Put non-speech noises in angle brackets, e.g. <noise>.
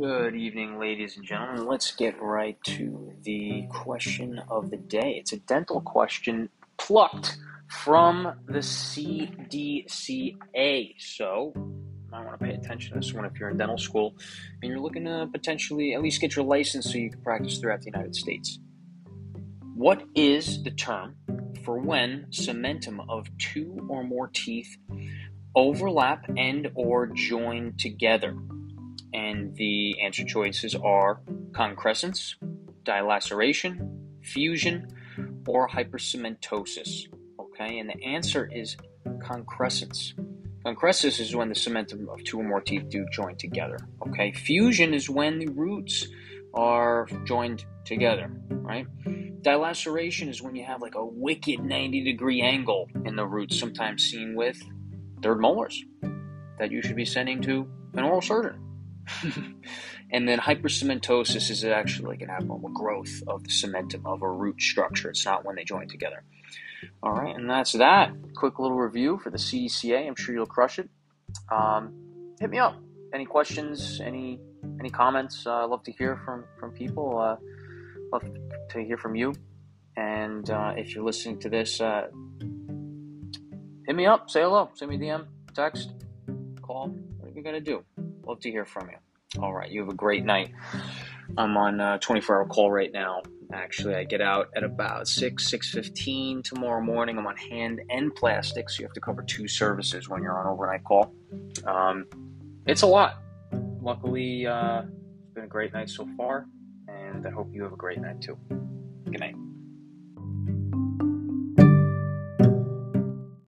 Good evening, ladies and gentlemen. Let's get right to the question of the day. It's a dental question plucked from the CDCA. So, I want to pay attention to this one if you're in dental school and you're looking to potentially at least get your license so you can practice throughout the United States. What is the term for when cementum of two or more teeth overlap and or join together? And the answer choices are concrescence, dilaceration, fusion, or hypercementosis. Okay, and the answer is concrescence. Concrescence is when the cementum of two or more teeth do join together. Okay, fusion is when the roots are joined together, right? Dilaceration is when you have like a wicked 90 degree angle in the roots, sometimes seen with third molars that you should be sending to an oral surgeon. <laughs> and then hypercementosis is actually like an abnormal growth of the cementum of a root structure. It's not when they join together. All right, and that's that. Quick little review for the CDCA. I'm sure you'll crush it. Um, hit me up. Any questions? Any any comments? Uh, I love to hear from from people. Uh, love to hear from you. And uh, if you're listening to this, uh, hit me up. Say hello. Send me a DM, text, call. What are you gonna do? Love to hear from you. All right, you have a great night. I'm on a 24 hour call right now. Actually, I get out at about 6, 6.15 tomorrow morning. I'm on hand and plastic, so you have to cover two services when you're on overnight call. Um, it's a lot. Luckily, uh, it's been a great night so far, and I hope you have a great night too. Good night.